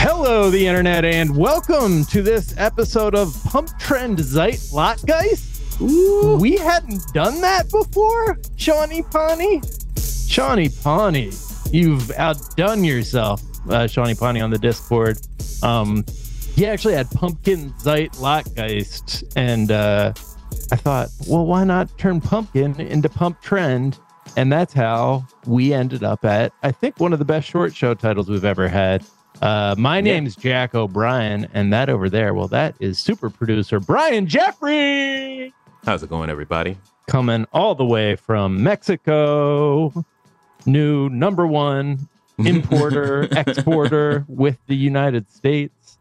Hello, the internet, and welcome to this episode of Pump Trend Zeit LattGeist. Ooh, we hadn't done that before, Shawnee Pawnee. Shawnee Pawnee, you've outdone yourself, uh, Shawnee Pawnee on the Discord. Um, he actually had Pumpkin Zeit LattGeist, and uh, I thought, well, why not turn Pumpkin into Pump Trend? And that's how we ended up at, I think, one of the best short show titles we've ever had. Uh, my name's Jack O'Brien, and that over there, well, that is super producer Bryan Jeffrey How's it going, everybody? coming all the way from Mexico, new number one importer, exporter with the United States.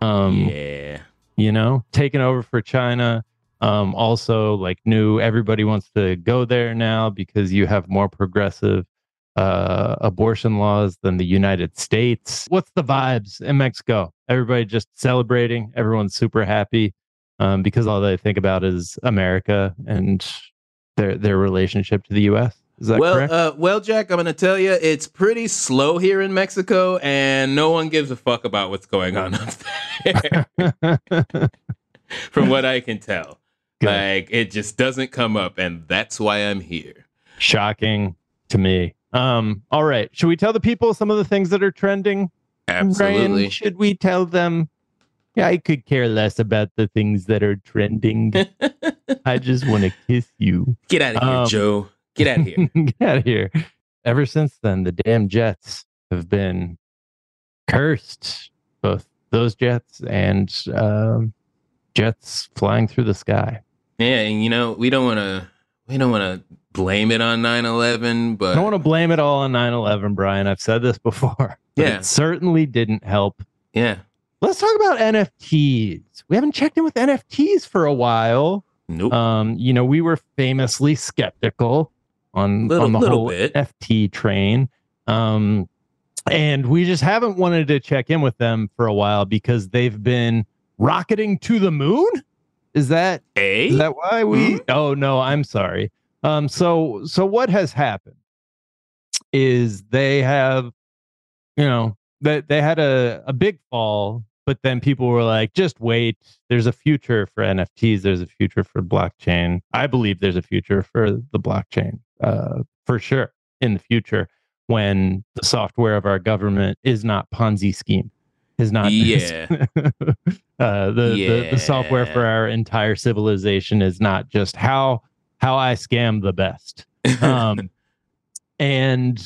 Um, yeah. you know, taking over for China. Um, also, like new, everybody wants to go there now because you have more progressive uh, abortion laws than the United States. What's the vibes in Mexico? Everybody just celebrating. Everyone's super happy um, because all they think about is America and their their relationship to the U.S. Is that well, correct? uh, well, Jack, I'm going to tell you, it's pretty slow here in Mexico, and no one gives a fuck about what's going on up there, from what I can tell. Good. Like, it just doesn't come up, and that's why I'm here. Shocking to me. Um, all right. Should we tell the people some of the things that are trending? Absolutely. Bryan, should we tell them? Yeah, I could care less about the things that are trending. I just want to kiss you. Get out of here, Um, Joe. Get out of here. Get out of here. Ever since then, the damn jets have been cursed. Both those jets and um, jets flying through the sky. yeah, and you know, we don't want to, we don't want to blame it on 9/11, but I don't want to blame it all on 9 11, Bryan. I've said this before. Yeah. It certainly didn't help. yeah, Let's talk about NFTs. We haven't checked in with NFTs for a while. nope. Um, you know, we were famously skeptical on, Little- on the little whole bit. FT train. Um, and we just haven't wanted to check in with them for a while because they've been rocketing to the moon. Is that A? is that why we? Hmm? Oh no, I'm sorry. Um, so so what has happened is they have, you know, that they had a a big fall, but then people were like, just wait. There's a future for NFTs. There's a future for blockchain. I believe there's a future for the blockchain, uh, for sure in the future when the software of our government is not Ponzi scheme. Is not Yeah. uh, the, the the software for our entire civilization is not just how how I scam the best. Um, and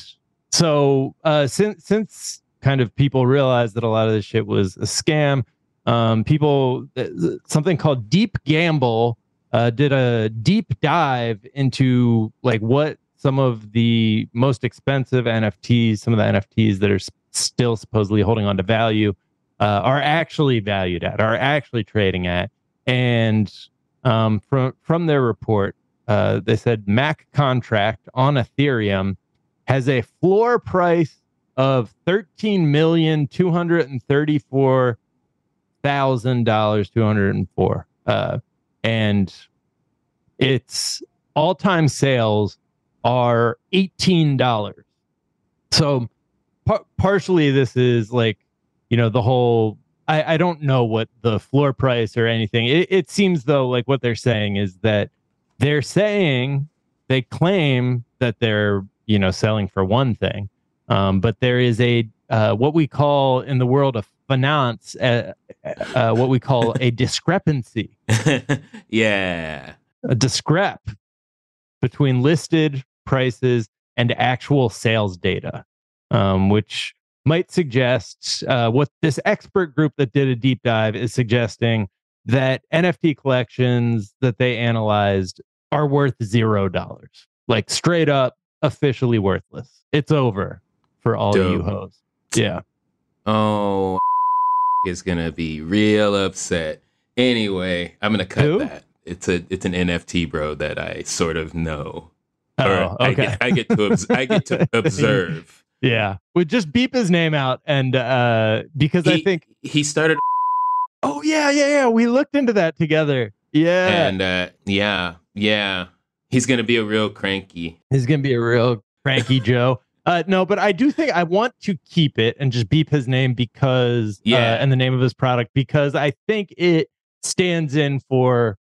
so uh, since since kind of people realized that a lot of this shit was a scam, Um, people, uh, something called dappGambl uh, did a deep dive into like what some of the most expensive NFTs, some of the NFTs that are s- still supposedly holding on to value, uh, are actually valued at, are actually trading at. And um, from from their report, uh, they said Mac contract on Ethereum has a floor price of thirteen million two hundred and thirty four thousand dollars, two hundred and four, uh, and its all time sales are eighteen dollars. So par- partially this is like you know the whole I, I don't know what the floor price or anything. It, it seems though like what they're saying is that they're saying they claim that they're you know selling for one thing, um, but there is a uh, what we call in the world of finance uh, uh, what we call a discrepancy, yeah. a discrep between listed prices and actual sales data, um, which might suggest uh, what this expert group that did a deep dive is suggesting that NFT collections that they analyzed are worth zero dollars, like straight up officially worthless. It's over for all you hoes. Yeah. Oh, is gonna be real upset. Anyway, I'm gonna cut Who? that. It's a it's an NFT, bro, that I sort of know. Oh, Or I okay. get, I get to obs- I get to observe. yeah. Would just beep his name out and uh because I think he started oh yeah, yeah, yeah. We looked into that together. Yeah. and uh yeah, yeah. He's gonna be a real cranky. He's gonna be a real cranky Joe. Uh, no, but I do think I want to keep it and just beep his name because Yeah. uh, and the name of his product because I think it stands in for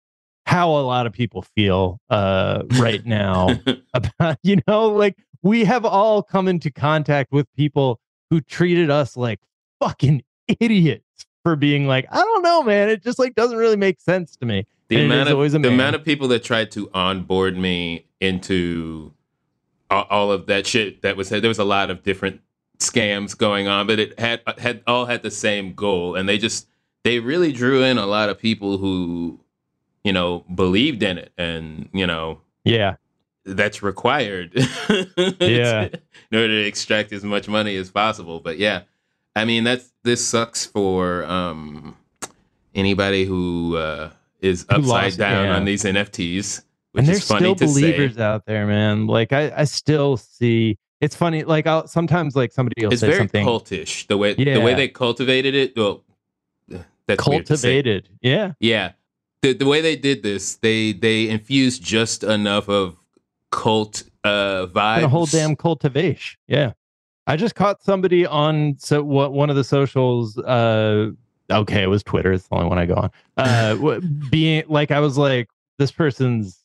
how a lot of people feel uh, right now about you know like we have all come into contact with people who treated us like fucking idiots for being like I don't know man it just like doesn't really make sense to me. The And amount of the man. amount of people that tried to onboard me into all, all of that shit that was there was a lot of different scams going on but it had had all had the same goal and they just they really drew in a lot of people who you know believed in it and you know yeah that's required Yeah. in order to extract as much money as possible but yeah i mean that's this sucks for um anybody who uh is upside lost- down yeah. on these nfts which and there's is funny still to believers say out there, man. Like I, I still see. It's funny. Like I'll sometimes like somebody will it's say very something cultish the way the way they cultivated it well that's weird to say. cultivated. Yeah, Yeah. The the way they did this, they they infused just enough of cult uh vibes. and a whole damn cultivation. Yeah, I just caught somebody on so what one of the socials. Uh, okay, it was Twitter. It's the only one I go on. Uh, being like I was like this person's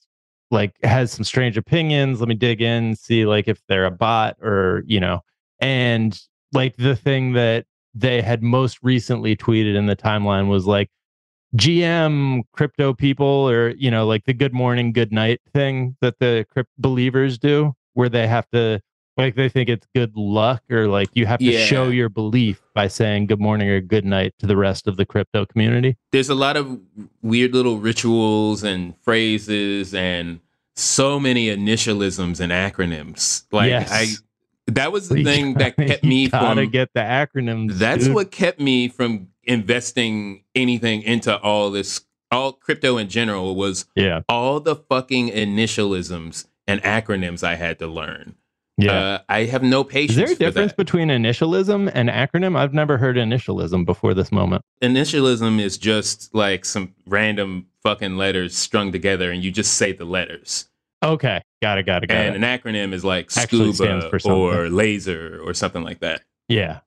like has some strange opinions. Let me dig in, see like if they're a bot or you know, and like the thing that they had most recently tweeted in the timeline was like GM crypto people or you know like the good morning good night thing that the crypt believers do where they have to like they think it's good luck or like you have to Yeah. show your belief by saying good morning or good night to the rest of the crypto community. There's a lot of weird little rituals and phrases and so many initialisms and acronyms. Like Yes. I that was the thing that gotta- kept me gotta from get the acronyms. That's dude. what kept me from investing anything into all this all crypto in general was yeah all the fucking initialisms and acronyms I had to learn. Yeah. Uh, I have no patience. Is there a difference that. between initialism and acronym? I've never heard initialism before this moment. Initialism is just like some random fucking letters strung together, and you just say the letters. Okay, got it, got it, got it. and it. an acronym is like Actually scuba or laser or something like that. Yeah.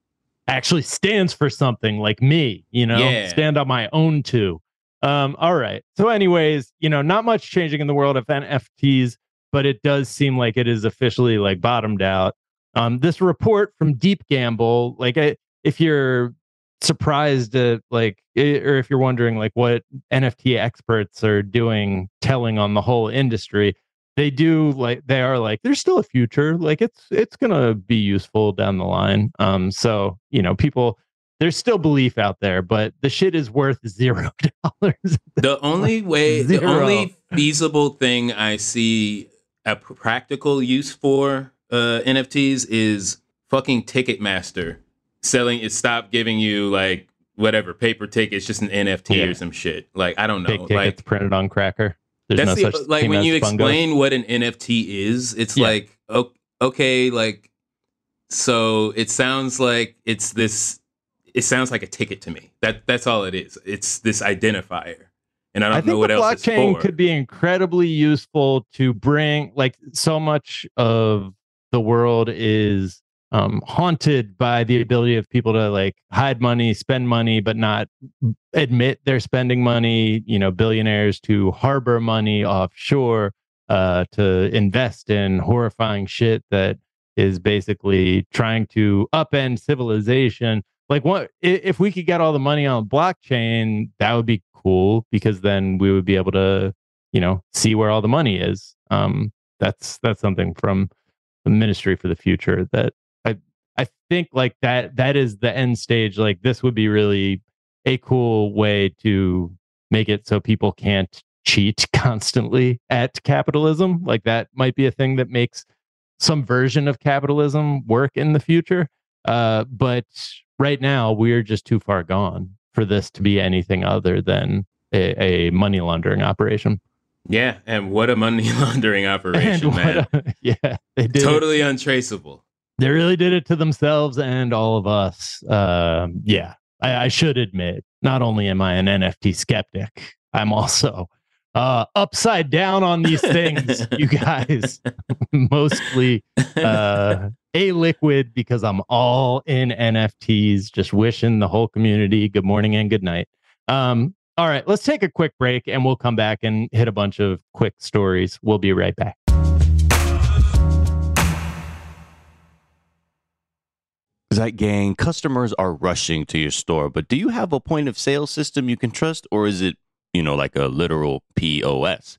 Actually stands for something like me, you know, Yeah. stand on my own too. Um, all right. So, anyways, you know, not much changing in the world of NFTs, but it does seem like it is officially like bottomed out. Um, this report from dappGambl, like I, if you're surprised at like i- or if you're wondering like what NFT experts are doing telling on the whole industry, they do like they are like there's still a future like it's it's gonna be useful down the line um so you know people there's still belief out there, but the shit is worth zero dollars. The only way, the only feasible thing I see a practical use for uh, NFTs is fucking Ticketmaster selling it. Stop giving you like whatever paper tickets, just an NFT Yeah. or some shit. Like I don't know, Big tickets like. printed on cracker. There's That's no the, such like when you explain what an NFT is, it's Yeah. like o- okay, like so it sounds like it's this. It sounds like a ticket to me. That that's all it is. It's this identifier, and I don't I know think what else blockchain could be incredibly useful to bring like so much of the world is um, haunted by the ability of people to like hide money, spend money, but not admit they're spending money. You know, billionaires to harbor money offshore, uh, to invest in horrifying shit that is basically trying to upend civilization. Like, what if we could get all the money on blockchain? That would be cool because then we would be able to, you know, see where all the money is. Um, that's that's something from the Ministry for the Future that I I think like that that is the end stage. Like this would be really a cool way to make it so people can't cheat constantly at capitalism. Like that might be a thing that makes some version of capitalism work in the future. Uh, but right now, we're just too far gone for this to be anything other than a, a money laundering operation. Yeah, and what a money laundering operation, man! a- yeah, they did. it. totally untraceable. They really did it to themselves and all of us. Um, yeah, I, I should admit, not only am I an NFT skeptic, I'm also uh, upside down on these things, you guys. Mostly uh, a liquid because I'm all in NFTs. Just wishing the whole community good morning and good night. Um, all right, let's take a quick break and we'll come back and hit a bunch of quick stories. We'll be right back. Zeit Gang, customers are rushing to your store, but do you have a point of sale system you can trust, or is it, you know, like a literal POS?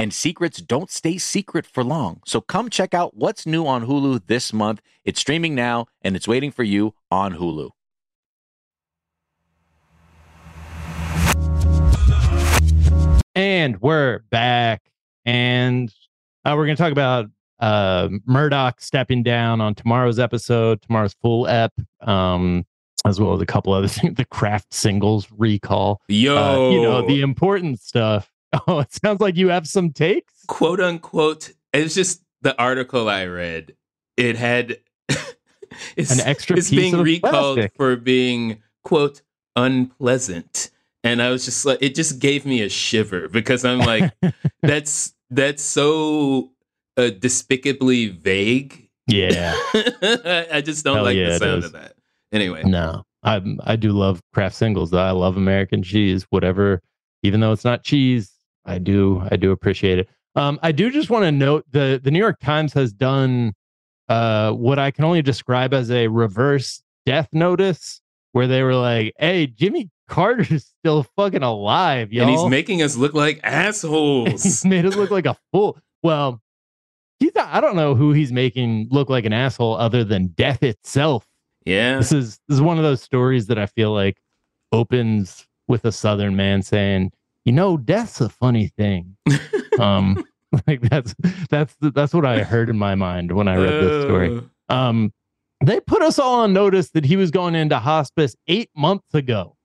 and secrets don't stay secret for long. So come check out what's new on Hulu this month. It's streaming now and it's waiting for you on Hulu. And we're back. And uh, we're going to talk about uh, Murdoch stepping down on tomorrow's episode, tomorrow's full ep, um, as well as a couple other things, the Kraft Singles recall. Yo, Uh, you know, the important stuff. Oh, it sounds like you have some takes. quote unquote. It's just the article I read. It had it's, An extra It's piece being recalled plastic. for being quote unpleasant, and I was just like, it just gave me a shiver because I'm like, that's that's so uh, despicably vague. Yeah. I just don't Hell like yeah, the sound of that. Anyway, No, I I do love Kraft Singles. Though I love American cheese. Whatever, even though it's not cheese, I do I do appreciate it. Um, I do just want to note the the New York Times has done uh what I can only describe as a reverse death notice, where they were like, "Hey, Jimmy Carter's still fucking alive, y'all." and he's making us look like assholes. he's made us look like a fool. Well, he's not, I don't know who he's making look like an asshole other than death itself. yeah, This is this is one of those stories that I feel like opens with a southern man saying, "You know, death's a funny thing." um, like that's that's that's what I heard in my mind when I read this story. Uh, Um, they put us all on notice that he was going into hospice eight months ago.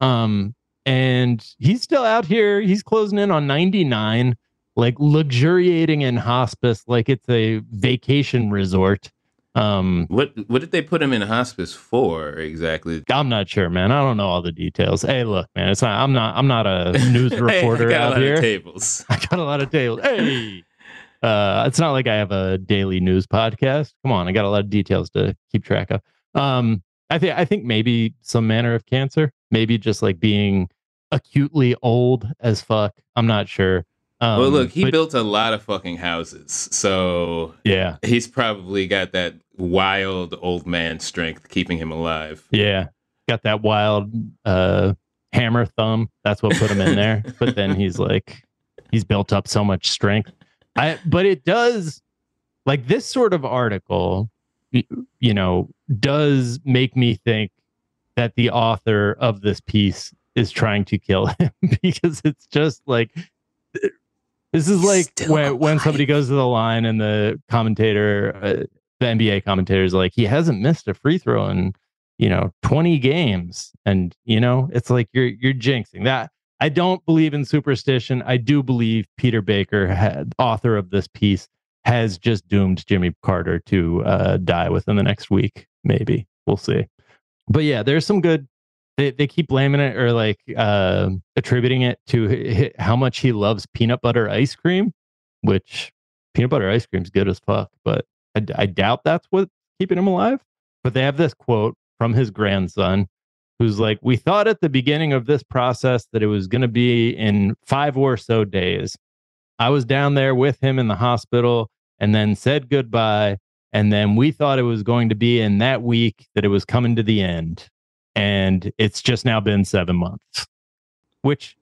Um, and he's still out here. He's closing in on 99, like luxuriating in hospice like it's a vacation resort. Um, What what did they put him in hospice for exactly? I'm not sure, man. I don't know all the details. Hey, look, man, it's not. I'm not. I'm not a news Hey, I reporter got a out lot of here. tables. I got a lot of tables. Hey, uh, it's not like I have a daily news podcast. Come on, I got a lot of details to keep track of. Um, I think I think maybe some manner of cancer, maybe just like being acutely old as fuck. I'm not sure. Um, well, look, he but built a lot of fucking houses, so yeah, he's probably got that wild old man strength keeping him alive. yeah, got that wild uh, hammer thumb. That's what put him in there. but then he's like, he's built up so much strength. I, but it does like this sort of article, you know, does make me think that the author of this piece is trying to kill him because it's just like this is like when, when somebody goes to the line and the commentator, uh, the NBA commentators is like, he hasn't missed a free throw in, you know, 20 games. And, you know, it's like you're, you're jinxing that. I don't believe in superstition. I do believe Peter Baker, had, author of this piece, has just doomed Jimmy Carter to uh, die within the next week. Maybe we'll see. But yeah, there's some good. They they keep blaming it or like uh, attributing it to how much he loves peanut butter ice cream, which peanut butter ice cream's good as fuck. But I, I doubt that's what's keeping him alive. But they have this quote from his grandson who's like, We thought at the beginning of this process that it was going to be in five or so days. I was down there with him in the hospital and then said goodbye. And then we thought it was going to be in that week that it was coming to the end. And it's just now been seven months, which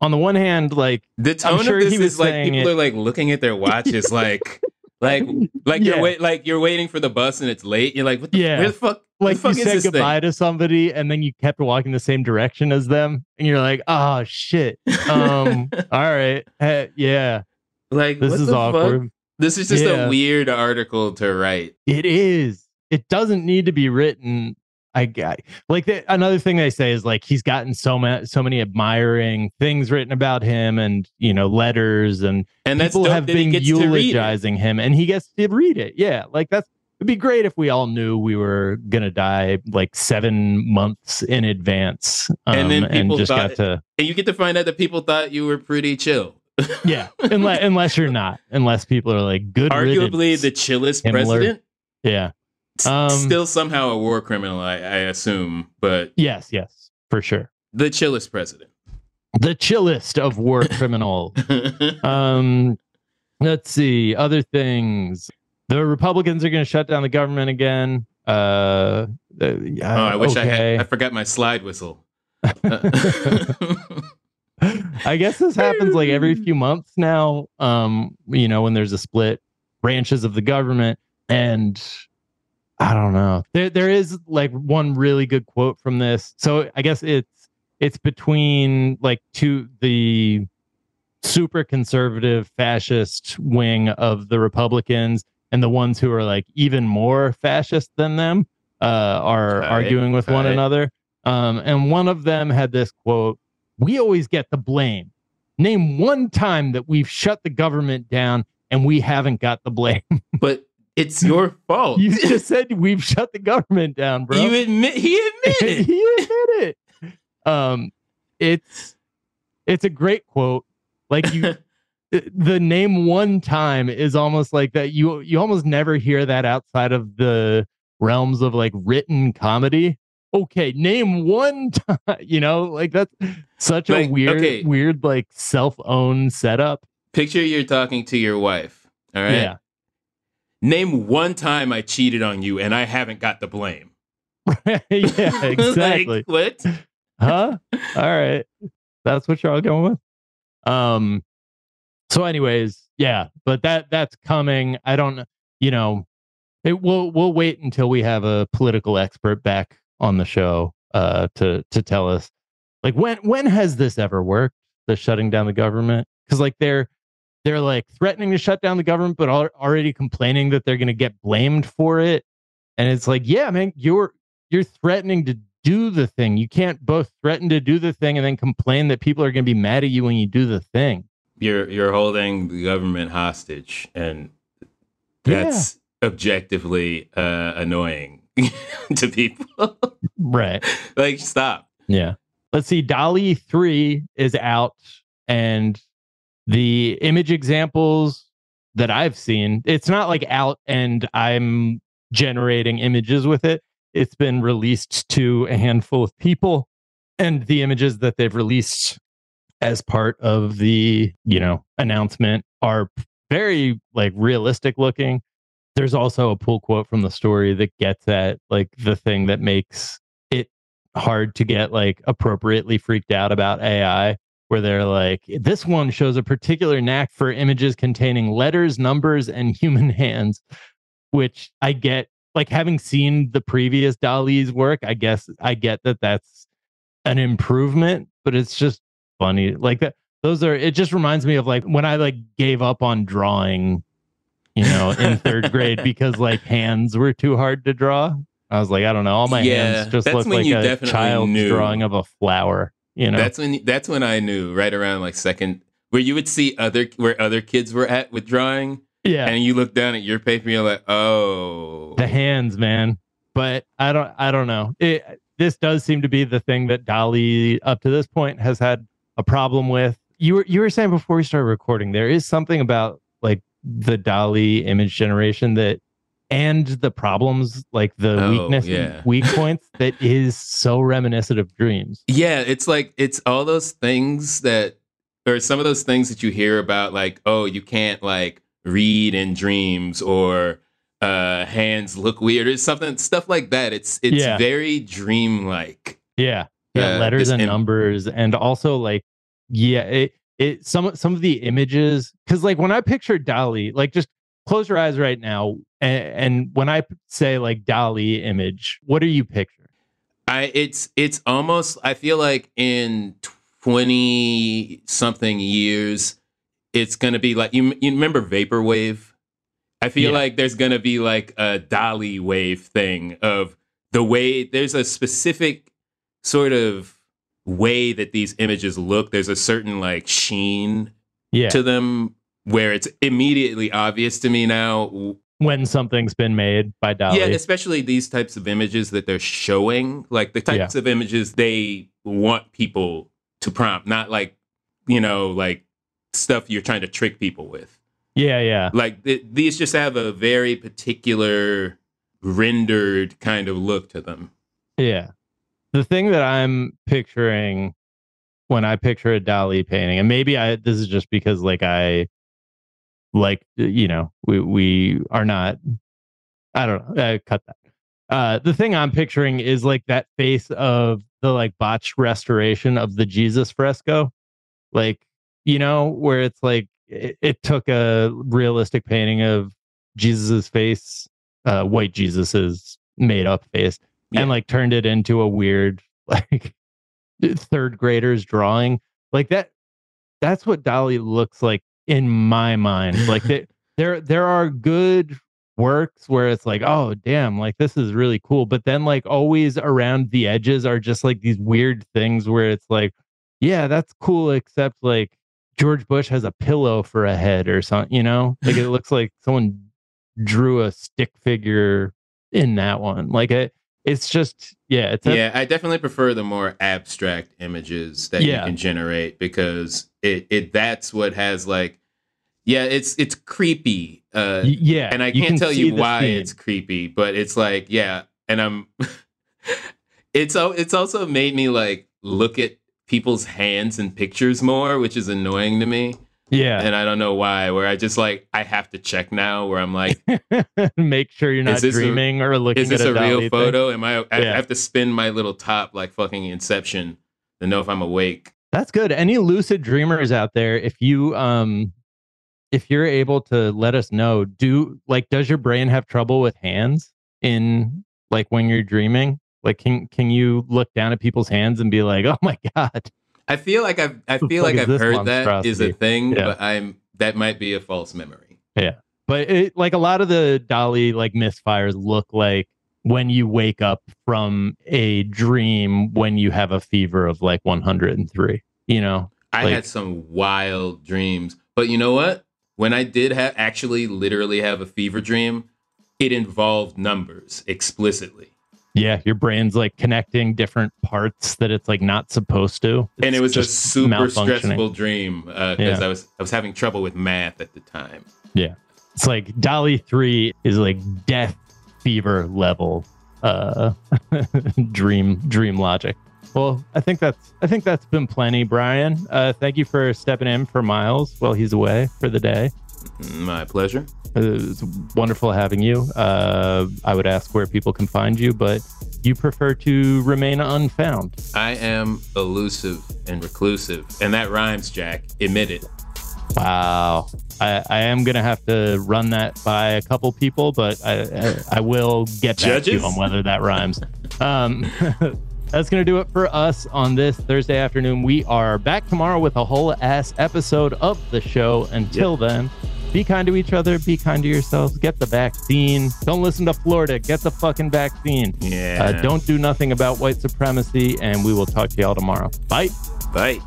on the one hand, like, The tone sure of this he was is like people it- are like looking at their watches, like, like, like Yeah. you're wait, like you're waiting for the bus and it's late. You're like, what the, Yeah. where the fuck? like the fuck you said this thing? goodbye to somebody and then you kept walking the same direction as them and you're like oh shit um all right Eh, yeah like this what is the awkward Fuck? This is just Yeah. a weird article to write. it is it doesn't need to be written i got like the, another thing they say is like he's gotten so many so many admiring things written about him and you know letters and And that's people have been gets to read it. eulogizing him and he gets to read it yeah like that's it'd be great if we all knew we were gonna die like seven months in advance um, And then people just thought- got to And you get to find out that people thought you were pretty chill. Yeah, unless unless you're not, unless people are like good. Arguably riddance. the chillest Himmler. president. yeah. Um, Still somehow a war criminal, I, I assume, but Yes, yes, for sure. the chillest president. The chillest of war criminals. Um, let's see other things. The Republicans are going to shut down the government again. Uh, uh, oh, I wish I had. I forgot my slide whistle. I guess this happens like every few months now. Um, you know, when there's a split branches of the government, and I don't know. There, there is like one really good quote from this. So I guess it's it's between like two the super conservative fascist wing of the Republicans and the ones who are like even more fascist than them uh, are Right, arguing with one another. Um, and one of them had this quote We always get the blame. Name one time that we've shut the government down and we haven't got the blame. but it's your fault. you just said we've shut the government down, bro. You admit he admitted. he admitted it. Um, it's it's a great quote. Like you, the name one time is almost like that. You you almost never hear that outside of the realms of like written comedy. Okay, name one time. You know, like that's such a weird, okay. weird like self-owned setup. Picture you're talking to your wife. All right. Yeah, Name one time I cheated on you and I haven't got the blame. yeah, exactly. like, what? huh all right that's what you're all going with um so anyways yeah but that that's coming i don't you know it will we'll wait until we have a political expert back on the show uh to to tell us like when when has this ever worked the shutting down the government because like they're they're like threatening to shut down the government but al- already complaining that they're going to get blamed for it and it's like yeah man you're you're threatening to do the thing. You can't both threaten to do the thing and then complain that people are going to be mad at you when you do the thing. You're you're holding the government hostage and Yeah. that's objectively uh, annoying to people. Right. like stop. Yeah. Let's see. DALL-E 3 is out and the image examples that I've seen, it's not like out and I'm generating images with it. It's been released to a handful of people and the images that they've released as part of the, you know, announcement are very like realistic looking. There's also a pull quote from the story that gets at like the thing that makes it hard to get like appropriately freaked out about AI where they're like this one shows a particular knack for images containing letters, numbers and human hands which I get like having seen the previous DALL-E's work, I guess I get that that's an improvement, but it's just funny. Like that those are it just reminds me of like when I like gave up on drawing, you know, in third grade because like hands were too hard to draw. I was like, I don't know, all my Yeah, hands just look like a knew. drawing of a flower, you know. That's when that's when I knew right around like second where you would see other where other kids were at with drawing yeah. and you look down at your paper and you're like, oh the hands man but i don't i don't know it, this does seem to be the thing that DALL-E up to this point has had a problem with you were you were saying before we started recording there is something about like the DALL-E image generation that and the problems like the Oh, weakness yeah. weak points that is so reminiscent of dreams Yeah, it's like it's all those things that or some of those things that you hear about like, oh, you can't like read in dreams or uh hands look weird or something stuff like that. It's it's Yeah. very dreamlike. Yeah. Yeah, Uh, letters and numbers and also like yeah, it it some some of the images cuz like when I picture DALL-E, like just close your eyes right now and, and when I say like DALL-E image, what are you picturing? I it's it's almost I feel like in 20 something years it's going to be like you you remember vaporwave? I feel Yeah. like there's going to be like a DALL-E wave thing of the way there's a specific sort of way that these images look. There's a certain like sheen Yeah. to them where it's immediately obvious to me now when something's been made by DALL-E. yeah, especially these types of images that they're showing, like the types of images they want people to prompt, not like, you know, like stuff you're trying to trick people with. Yeah, yeah. Like th- these just have a very particular rendered kind of look to them. Yeah. The thing that I'm picturing when I picture a DALL-E painting, and maybe I this is just because like I like you know, we we are not I don't know, uh, cut that. Uh the thing I'm picturing is like that face of the like botched restoration of the Jesus fresco. Like, you know, where it's like it, it took a realistic painting of Jesus's face, uh white Jesus's made up face Yeah. and like turned it into a weird like third graders drawing like that that's what DALL-E looks like in my mind like they, there there are good works where it's like oh damn like this is really cool but then like always around the edges are just like these weird things where it's like yeah that's cool except like george bush has a pillow for a head or something you know? Like it looks like someone drew a stick figure in that one like it it's just yeah it's a, yeah, I definitely prefer the more abstract images that Yeah. you can generate because it, it that's what has like yeah, it's it's creepy. Uh yeah and I can't can tell you why theme. it's creepy, but it's like, yeah, and I'm it's it's also made me like look at people's hands in pictures more, which is annoying to me. Yeah And I don't know why, where I just like I have to check now where I'm like, make sure you're not this a- dreaming or looking is this at a a, real DALL-E thing. photo? Am I I Yeah. have to spin my little top like fucking inception to know if I'm awake. That's good. Any lucid dreamers out there, if you um if you're able to let us know, do like does your brain have trouble with hands in like when you're dreaming? Like can can you look down at people's hands and be like, "Oh my god." I feel like I've I feel like I've heard that is a thing, Yeah. but I'm that might be a false memory. Yeah, but it, like a lot of the DALL-E like misfires look like when you wake up from a dream when you have a fever of like 103, you know. I Like- had some wild dreams, but you know what? When I did have actually literally have a fever dream, it involved numbers explicitly. Yeah, your brain's like connecting different parts that it's like not supposed to. and it was a just super stressful dream because Yeah. I was I was having trouble with math at the time. Yeah, it's like DALL-E 3 is like death fever level uh dream dream logic. Well, I think that's I think that's been plenty, Bryan. Uh thank you for stepping in for Miles while he's away for the day. My pleasure. It's wonderful having you. Uh I would ask where people can find you, but you prefer to remain unfound. I am elusive and reclusive, and that rhymes, Jack. Admit it. Wow. I, I am gonna have to run that by a couple people, but I I, I will get back to you on whether that rhymes. Um, that's gonna do it for us on this Thursday afternoon. We are back tomorrow with a whole ass episode of the show. Until then, be kind to each other, be kind to yourselves, get the vaccine. Don't listen to Florida, get the fucking vaccine. Yeah. Uh, don't do nothing about white supremacy, and we will talk to y'all tomorrow. Bye. Bye.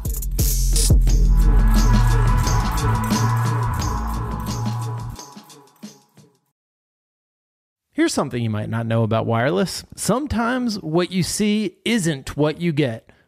Here's something you might not know about wireless. Sometimes what you see isn't what you get.